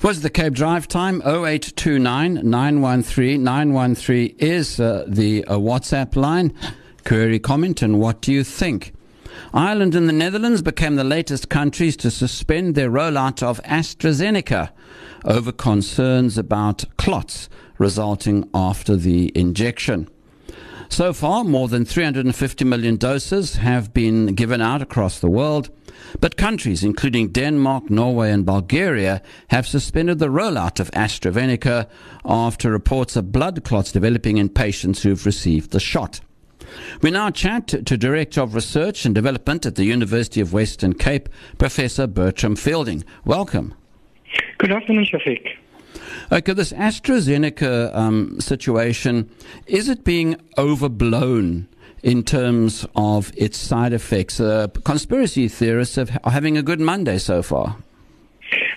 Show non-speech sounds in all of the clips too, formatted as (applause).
Was the Cape Drive time 0829 913 913 is uh, the uh, WhatsApp line. Query, comment, and what do you think? Ireland and the Netherlands became the latest countries to suspend their rollout of AstraZeneca over concerns about clots resulting after the injection. So far, more than 350 million doses have been given out across the world, but countries including Denmark, Norway, and Bulgaria have suspended the rollout of AstraZeneca after reports of blood clots developing in patients who've received the shot. We now chat to Director of Research and Development at the University of Western Cape, Professor Burtram Fielding. Welcome. Good afternoon, Shafiq. Okay, this AstraZeneca um, situation, is it being overblown in terms of its side effects? Uh, conspiracy theorists are having a good Monday so far.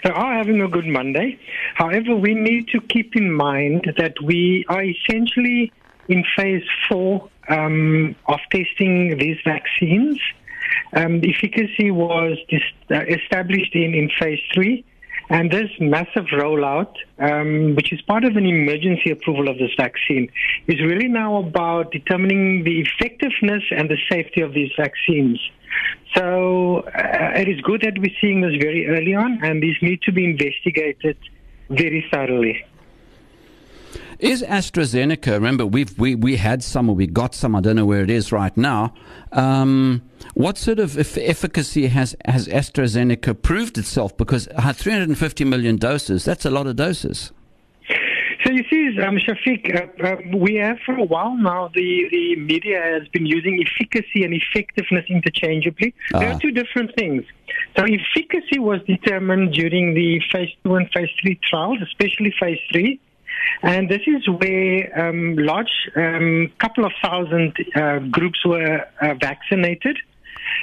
They are having a good Monday. However, we need to keep in mind that we are essentially in phase four um, of testing these vaccines. Um, efficacy was dis- uh, established in, in phase three. And this massive rollout, um, which is part of an emergency approval of this vaccine, is really now about determining the effectiveness and the safety of these vaccines. So uh, it is good that we're seeing this very early on, and these need to be investigated very thoroughly. Is AstraZeneca, remember, we've, we, we had some or we got some, I don't know where it is right now. Um, what sort of efficacy has, has AstraZeneca proved itself? Because 350 million doses, that's a lot of doses. So you see, um, Shafiq, uh, uh, we have for a while now, the, the media has been using efficacy and effectiveness interchangeably. Ah. They are two different things. So efficacy was determined during the phase two and phase three trials, especially phase three. And this is where um, large um, couple of thousand uh, groups were uh, vaccinated.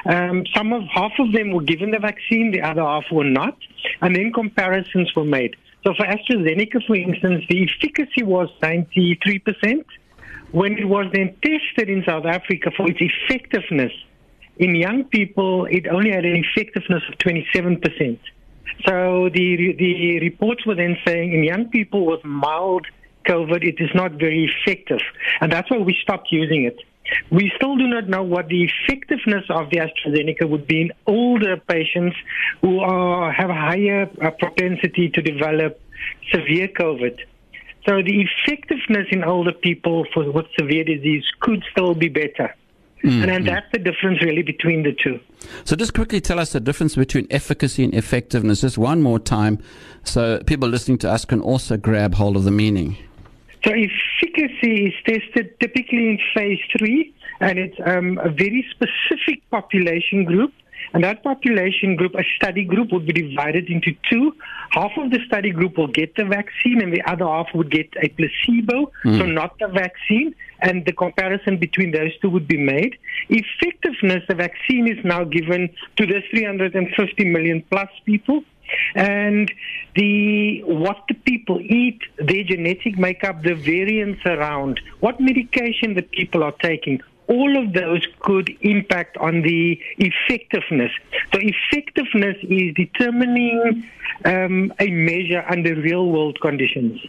Um, some of half of them were given the vaccine, the other half were not, and then comparisons were made. So for AstraZeneca, for instance, the efficacy was 93%. When it was then tested in South Africa for its effectiveness, in young people, it only had an effectiveness of 27%. So the the reports were then saying in young people with mild COVID, it is not very effective, and that's why we stopped using it. We still do not know what the effectiveness of the AstraZeneca would be in older patients who are, have a higher uh, propensity to develop severe COVID. So the effectiveness in older people for with severe disease could still be better. Mm-hmm. And then that's the difference really between the two. So just quickly tell us the difference between efficacy and effectiveness, just one more time, so people listening to us can also grab hold of the meaning. So efficacy is tested typically in phase three, and it's um, a very specific population group and that population group, a study group, would be divided into two. Half of the study group will get the vaccine, and the other half would get a placebo, mm. so not the vaccine. And the comparison between those two would be made. Effectiveness, the vaccine is now given to the 350 million plus people. And the what the people eat, their genetic makeup, the variants around, what medication the people are taking, all of those could impact on the effectiveness. So effectiveness is determining um, a measure under real world conditions.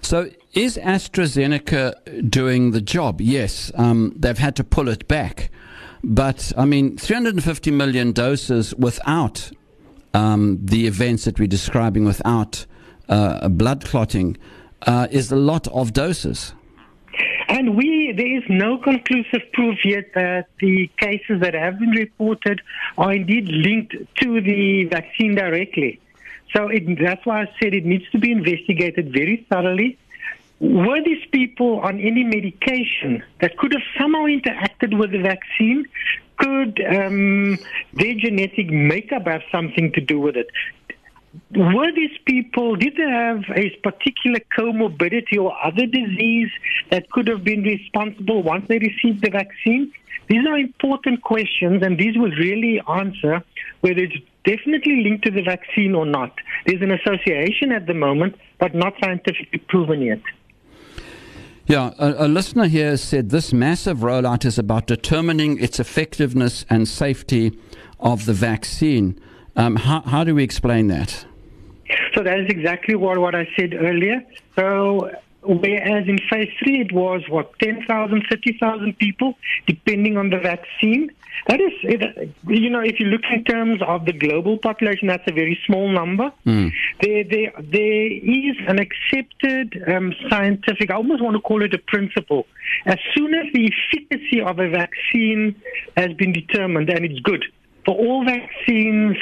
So is AstraZeneca doing the job? Yes, um, they've had to pull it back. But, I mean, 350 million doses without um, the events that we're describing, without uh, blood clotting, uh, is a lot of doses. And we, there is no conclusive proof yet that the cases that have been reported are indeed linked to the vaccine directly. So it, that's why I said it needs to be investigated very thoroughly. Were these people on any medication that could have somehow interacted with the vaccine? Could um, their genetic makeup have something to do with it? Were these people, did they have a particular comorbidity or other disease that could have been responsible once they received the vaccine? These are important questions, and these will really answer whether it's definitely linked to the vaccine or not. There's an association at the moment, but not scientifically proven yet. Yeah, a, a, listener here said this massive rollout is about determining its effectiveness and safety of the vaccine. Um, how, how do we explain that? So that is exactly what, what I said earlier. So whereas in phase three it was what 10,000, 30,000 people, depending on the vaccine. That is, you know, if you look in terms of the global population, that's a very small number. Mm. There, there, there is an accepted um, scientific, I almost want to call it a principle. As soon as the efficacy of a vaccine has been determined, and it's good, for all vaccines,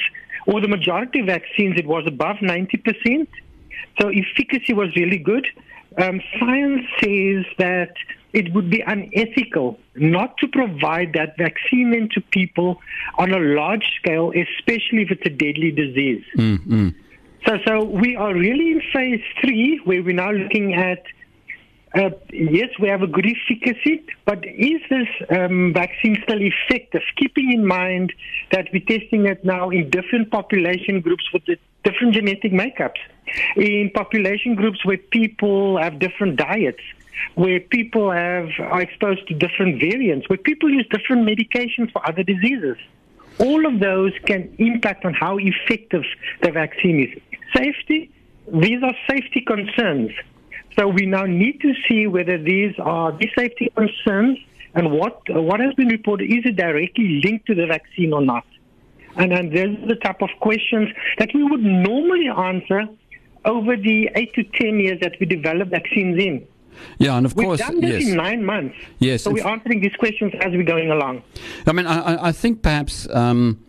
or the majority of vaccines, it was above 90%. So efficacy was really good. Um, science says that it would be unethical not to provide that vaccine into people on a large scale, especially if it's a deadly disease. Mm-hmm. So, so we are really in phase three, where we're now looking at. Uh, yes, we have a good efficacy, but is this um, vaccine still effective? Keeping in mind that we're testing it now in different population groups with different genetic makeups, in population groups where people have different diets where people have are exposed to different variants, where people use different medications for other diseases. All of those can impact on how effective the vaccine is. Safety, these are safety concerns. So we now need to see whether these are these safety concerns and what what has been reported is it directly linked to the vaccine or not. And then there's the type of questions that we would normally answer over the eight to ten years that we develop vaccines in. Yeah, and of We've course, done this yes. in nine months. Yes, so we're answering these questions as we're going along. I mean, I, I think perhaps um,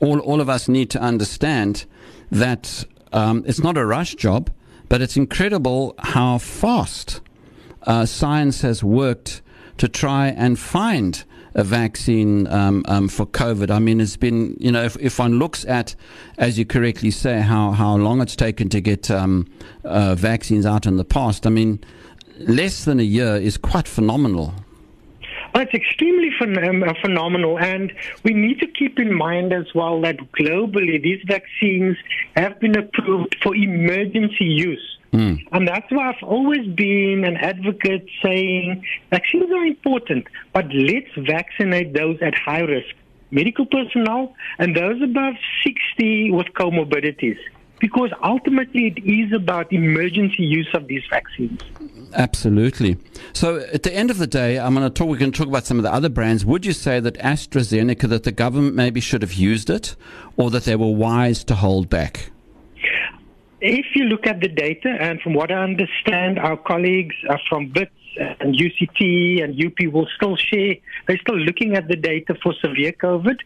all all of us need to understand that um, it's not a rush job, but it's incredible how fast uh, science has worked to try and find a vaccine um, um, for COVID. I mean, it's been, you know, if, if one looks at, as you correctly say, how, how long it's taken to get um, uh, vaccines out in the past, I mean, less than a year is quite phenomenal. Well, it's extremely phen- um, uh, phenomenal, and we need to keep in mind as well that globally these vaccines have been approved for emergency use. Mm. And that's why I've always been an advocate saying vaccines are important, but let's vaccinate those at high risk medical personnel and those above 60 with comorbidities because ultimately it is about emergency use of these vaccines. Absolutely. So at the end of the day, I'm going to talk. We can talk about some of the other brands. Would you say that AstraZeneca, that the government maybe should have used it, or that they were wise to hold back? If you look at the data, and from what I understand, our colleagues from Wits and UCT and UP will still share. They're still looking at the data for severe COVID.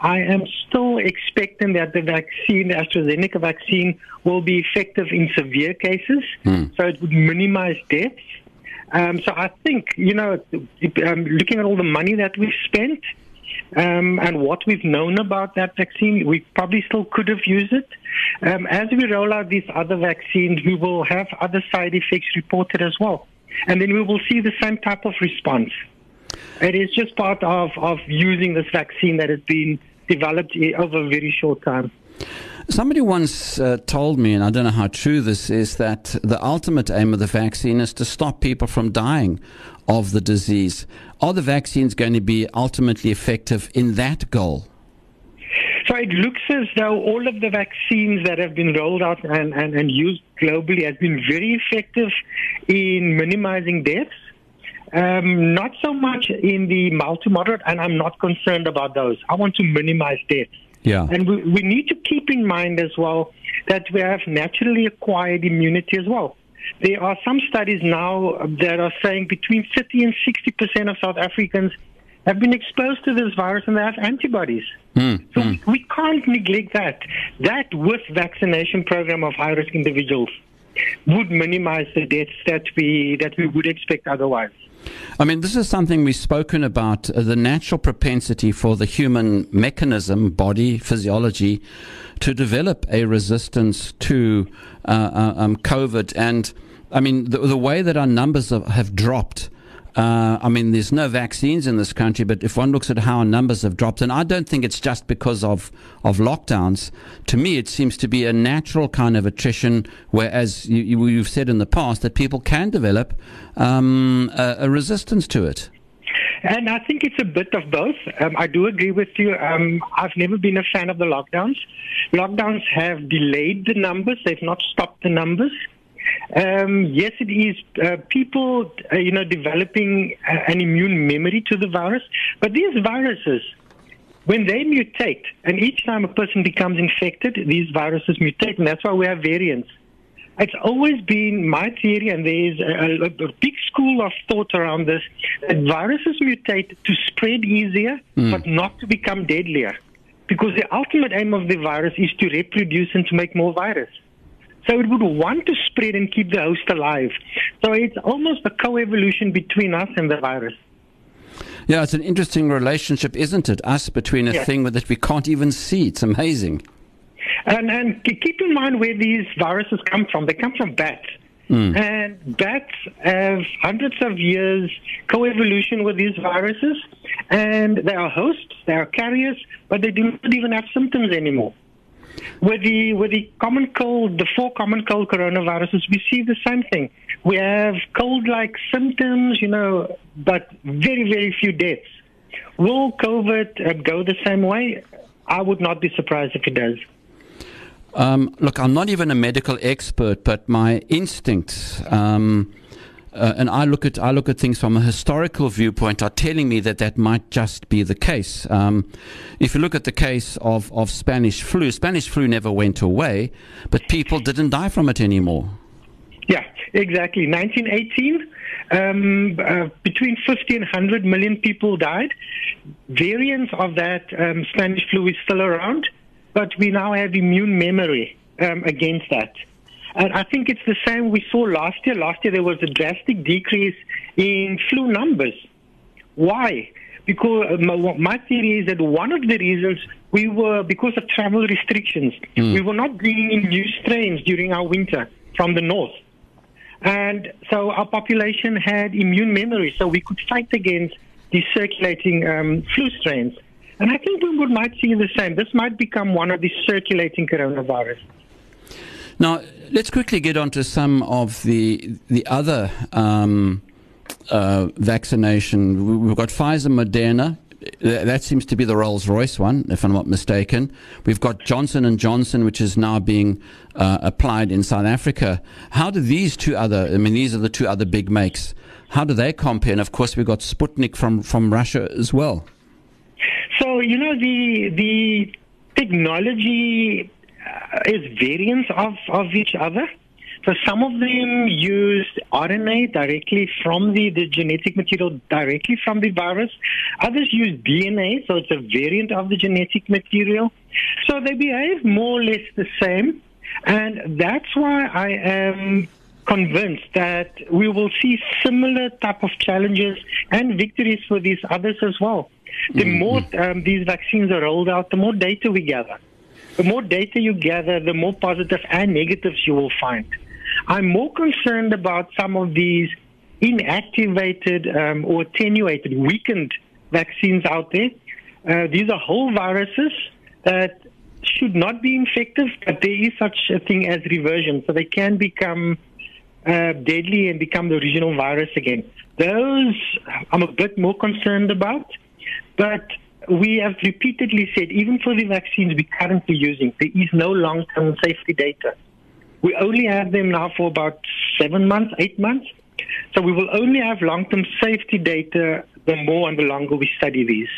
I am still expecting that the vaccine, the AstraZeneca vaccine, will be effective in severe cases. Mm. So it would minimize deaths. Um, so I think, you know, um, looking at all the money that we've spent um, and what we've known about that vaccine, we probably still could have used it. Um, as we roll out these other vaccines, we will have other side effects reported as well and then we will see the same type of response. It is just part of, of using this vaccine that has been developed over a very short time. Somebody once uh, told me, and I don't know how true this is, that the ultimate aim of the vaccine is to stop people from dying of the disease. Are the vaccines going to be ultimately effective in that goal? So it looks as though all of the vaccines that have been rolled out and, and, and used globally has been very effective in minimizing deaths. Um, not so much in the mild to moderate, and I'm not concerned about those. I want to minimize deaths. Yeah. And we, we need to keep in mind as well that we have naturally acquired immunity as well. There are some studies now that are saying between 30 and 60 percent of South Africans have been exposed to this virus and they have antibodies. Mm, so mm. we can't neglect that. That with vaccination program of high risk individuals would minimize the deaths that we that we would expect otherwise. I mean, this is something we've spoken about uh, the natural propensity for the human mechanism, body, physiology, to develop a resistance to uh, uh, um, COVID. And I mean, the, the way that our numbers have, have dropped uh, I mean, there's no vaccines in this country, but if one looks at how numbers have dropped, and I don't think it's just because of, of lockdowns. To me, it seems to be a natural kind of attrition, whereas you, you've said in the past that people can develop um, a, a resistance to it. And I think it's a bit of both. Um, I do agree with you. Um, I've never been a fan of the lockdowns. Lockdowns have delayed the numbers, they've not stopped the numbers. Um, yes, it is. Uh, people, uh, you know, developing uh, an immune memory to the virus. But these viruses, when they mutate, and each time a person becomes infected, these viruses mutate, and that's why we have variants. It's always been my theory, and there's a, a, a big school of thought around this, that viruses mutate to spread easier, mm. but not to become deadlier. Because the ultimate aim of the virus is to reproduce and to make more virus. So it would want to spread and keep the host alive. So it's almost a co-evolution between us and the virus. Yeah, it's an interesting relationship, isn't it? Us between a thing that we can't even see. It's amazing. And, and keep in mind where these viruses come from. They come from bats. Mm. And bats have hundreds of years co-evolution with these viruses, and they are hosts, they are carriers, but they do not even have symptoms anymore. With the with the common cold, the four common cold coronaviruses, we see the same thing. We have cold-like symptoms, you know, but very very few deaths. Will COVID uh, go the same way? I would not be surprised if it does. Um, look, I'm not even a medical expert, but my instincts. Um, uh, and I look at I look at things from a historical viewpoint are telling me that that might just be the case. Um, if you look at the case of, of Spanish flu, Spanish flu never went away, but people didn't die from it anymore. Yeah, exactly. 1918, um, uh, between 50 and 100 million people died. Variants of that um, Spanish flu is still around, but we now have immune memory um, against that. And I think it's the same we saw last year. Last year there was a drastic decrease in flu numbers. Why? Because uh, my, theory is that one of the reasons we were, because of travel restrictions, mm. we were not bringing in new strains during our winter from the north. And so our population had immune memory, so we could fight against these circulating um, flu strains. And I think we might see the same. This might become one of the circulating coronavirus. Now, let's quickly get on to some of the the other um, uh, vaccination. We've got Pfizer, Moderna. That seems to be the Rolls Royce one, if I'm not mistaken. We've got Johnson and Johnson, which is now being uh, applied in South Africa. How do these two other? I mean, these are the two other big makes. How do they compare? And of course, we've got Sputnik from from Russia as well. So you know the the technology is variants of, of each other. So some of them use RNA directly from the, the genetic material directly from the virus. Others use DNA, so it's a variant of the genetic material. So they behave more or less the same. And that's why I am convinced that we will see similar type of challenges and victories for these others as well. The mm-hmm. more um, these vaccines are rolled out, the more data we gather. The more data you gather, the more positives and negatives you will find. I'm more concerned about some of these inactivated um, or attenuated, weakened vaccines out there. Uh, these are whole viruses that should not be infective, but there is such a thing as reversion, so they can become uh, deadly and become the original virus again. Those I'm a bit more concerned about, but we have repeatedly said, even for the vaccines we're currently using, there is no long-term safety data. We only have them now for about seven months, eight months. So we will only have long-term safety data the more and the longer we study these.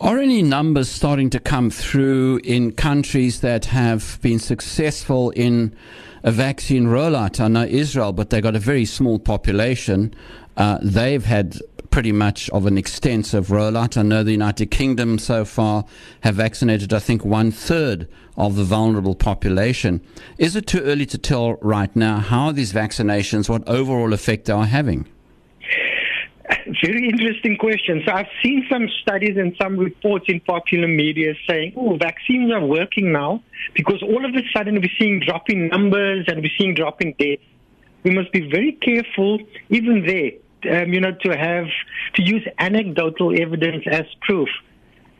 Are any numbers starting to come through in countries that have been successful in a vaccine rollout? I know Israel, but they've got a very small population. Uh, they've had pretty much of an extensive rollout. I know the United Kingdom so far have vaccinated, I think, one third of the vulnerable population. Is it too early to tell right now how these vaccinations, what overall effect they are having? Very interesting question. So I've seen some studies and some reports in popular media saying, oh, vaccines are working now because all of a sudden we're seeing dropping numbers and we're seeing dropping deaths. We must be very careful, even there, um, you know, to have to use anecdotal evidence as proof.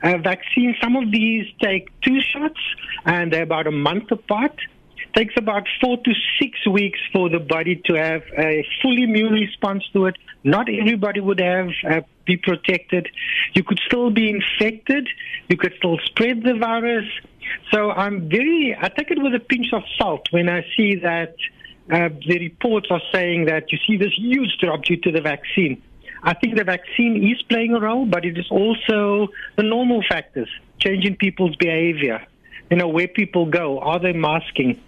Uh, vaccines, some of these take two shots and they're about a month apart. takes about four to six weeks for the body to have a full immune response to it. Not everybody would have uh, be protected. You could still be infected. You could still spread the virus. So I'm very, I take it with a pinch of salt when I see that uh, the reports are saying that you see this huge drop due to the vaccine. I think the vaccine is playing a role, but it is also the normal factors, changing people's behavior, you know, where people go, are they masking?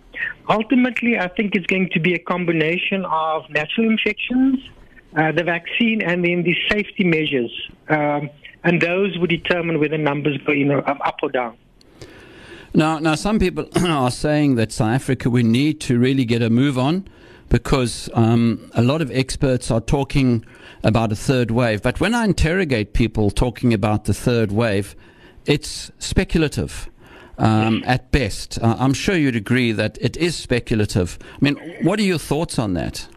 Ultimately, I think it's going to be a combination of natural infections, uh, the vaccine, and then the safety measures. Um, and those will determine whether numbers go know, up or down. Now, now, some people (clears throat) are saying that South Africa we need to really get a move on because um, a lot of experts are talking about a third wave. But when I interrogate people talking about the third wave, it's speculative. Um, at best, uh, I'm sure you'd agree that it is speculative. I mean, what are your thoughts on that?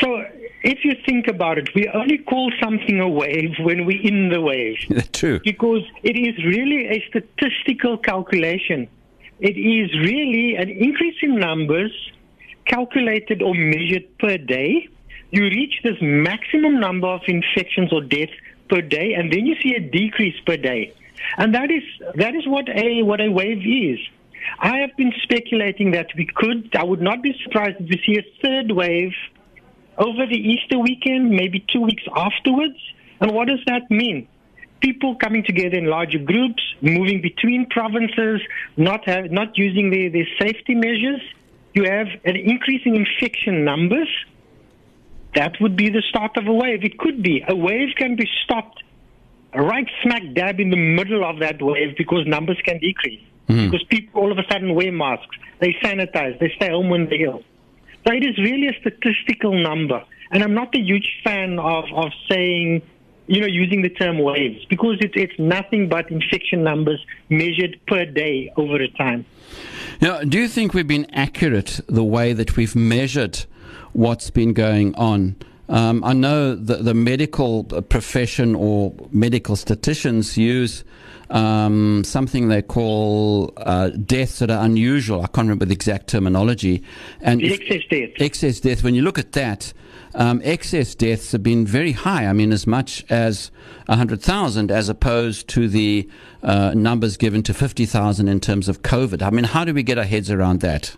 So, if you think about it, we only call something a wave when we're in the wave. (laughs) True. Because it is really a statistical calculation. It is really an increase in numbers calculated or measured per day. You reach this maximum number of infections or deaths per day, and then you see a decrease per day. And that is that is what a what a wave is. I have been speculating that we could. I would not be surprised if we see a third wave over the Easter weekend, maybe two weeks afterwards. And what does that mean? People coming together in larger groups, moving between provinces, not have, not using their, their safety measures. You have an increase in infection numbers. That would be the start of a wave. It could be. A wave can be stopped right smack dab in the middle of that wave because numbers can decrease. Mm. Because people all of a sudden wear masks, they sanitize, they stay home when they're ill. So it is really a statistical number. And I'm not a huge fan of, of saying, you know, using the term waves because it, it's nothing but infection numbers measured per day over a time. Now, do you think we've been accurate the way that we've measured what's been going on? Um, I know that the medical profession or medical statisticians use um, something they call uh, deaths that are unusual. I can't remember the exact terminology. And excess death. Excess death. When you look at that, um, excess deaths have been very high. I mean, as much as 100,000 as opposed to the uh, numbers given to 50,000 in terms of COVID. I mean, how do we get our heads around that?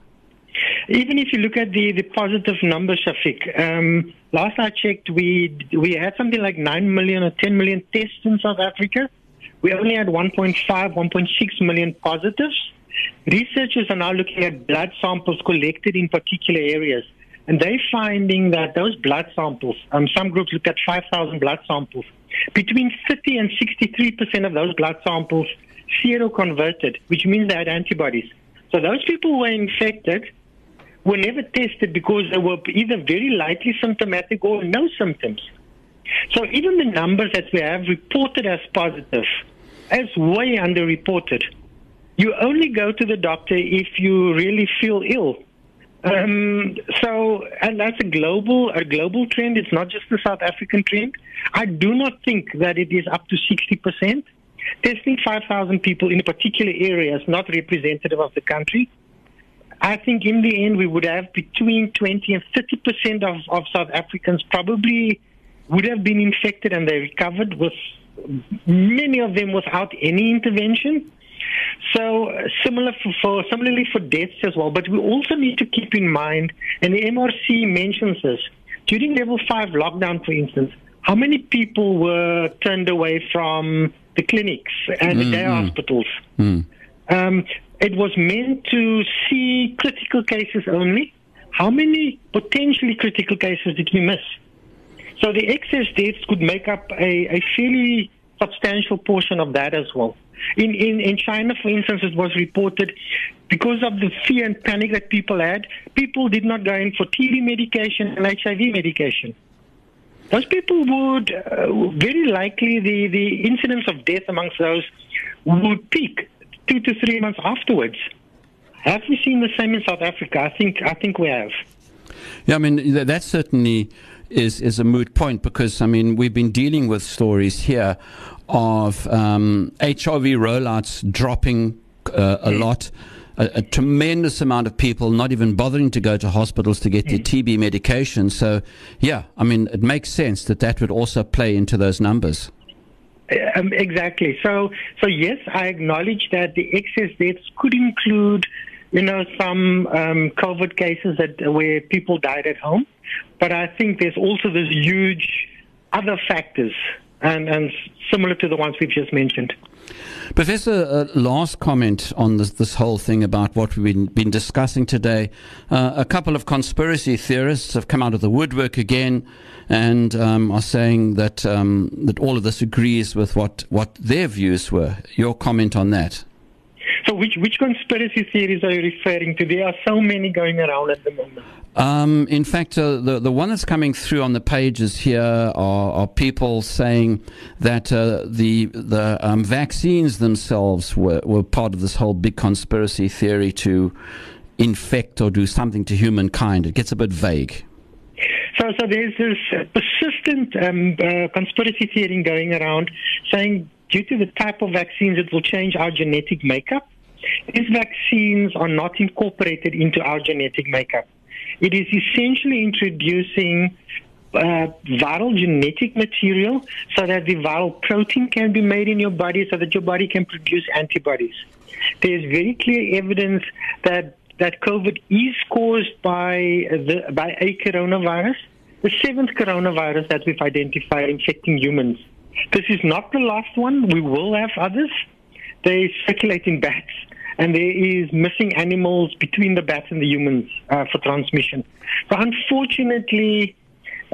Even if you look at the, the positive numbers, Shafiq, um, last I checked, we we had something like 9 million or 10 million tests in South Africa. We only had 1.5, 1.6 million positives. Researchers are now looking at blood samples collected in particular areas. And they're finding that those blood samples, um, some groups looked at 5,000 blood samples, between 30 and 63% of those blood samples seroconverted, which means they had antibodies. So those people were infected were never tested because they were either very lightly symptomatic or no symptoms. So even the numbers that we have reported as positive, as way underreported. You only go to the doctor if you really feel ill. Um, so, and that's a global a global trend. It's not just the South African trend. I do not think that it is up to sixty percent. Testing five thousand people in a particular area is not representative of the country. I think in the end we would have between 20 and 30 percent of, of South Africans probably would have been infected and they recovered with many of them without any intervention. So similar for, for, similarly for deaths as well. But we also need to keep in mind, and the MRC mentions this during level five lockdown, for instance, how many people were turned away from the clinics and mm, the day mm. hospitals? Mm. Um, it was meant to see critical cases only. How many potentially critical cases did we miss? So the excess deaths could make up a, a fairly substantial portion of that as well. In, in, in China, for instance, it was reported because of the fear and panic that people had, people did not go in for TB medication and HIV medication. Those people would, uh, very likely, the, the incidence of death amongst those would peak two to three months afterwards. Have we seen the same in South Africa? I think, I think we have. Yeah, I mean, that certainly is is a moot point because I mean we've been dealing with stories here of um, HIV rollouts dropping uh, a lot. a, a, tremendous amount of people not even bothering to go to hospitals to get mm. their TB medication. So, yeah, I mean, it makes sense that that would also play into those numbers. Um, exactly. So, so yes, I acknowledge that the excess deaths could include, you know, some um, COVID cases that where people died at home, but I think there's also this huge other factors, and and similar to the ones we've just mentioned. Professor, uh, last comment on this, this whole thing about what we've been, been discussing today. Uh, a couple of conspiracy theorists have come out of the woodwork again and um, are saying that um, that all of this agrees with what, what their views were. Your comment on that? So, which which conspiracy theories are you referring to? There are so many going around at the moment. Um, in fact, uh, the the one that's coming through on the pages here are, are people saying that uh, the the um, vaccines themselves were, were part of this whole big conspiracy theory to infect or do something to humankind. It gets a bit vague. So, so there's this persistent um, uh, conspiracy theory going around saying due to the type of vaccines, it will change our genetic makeup. These vaccines are not incorporated into our genetic makeup. It is essentially introducing uh, viral genetic material so that the viral protein can be made in your body so that your body can produce antibodies. There's very clear evidence that that COVID is caused by the by a coronavirus, the seventh coronavirus that we've identified infecting humans. This is not the last one. We will have others. They circulate in bats and there is missing animals between the bats and the humans uh, for transmission. So unfortunately,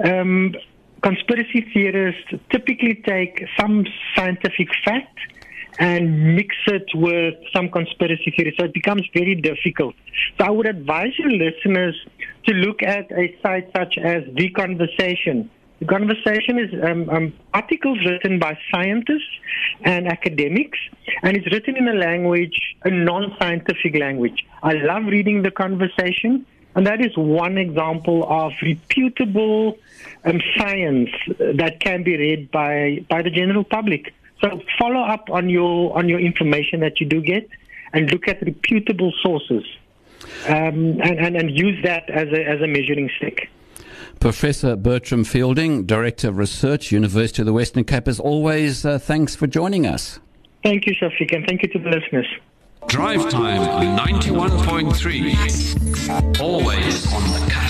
um, conspiracy theorists typically take some scientific fact and mix it with some conspiracy theory. So it becomes very difficult. So I would advise your listeners to look at a site such as The Conversation. The conversation is um, um, articles written by scientists and academics, and it's written in a language, a non-scientific language. I love reading the conversation, and that is one example of reputable um, science that can be read by by the general public. So follow up on your on your information that you do get, and look at reputable sources, um, and, and and use that as a as a measuring stick. Professor Burtram Fielding, Director of Research, University of the Western Cape, as always, uh, thanks for joining us. Thank you, Shafiq, and thank you to the listeners. Drive Time 91.3. Always on the edge.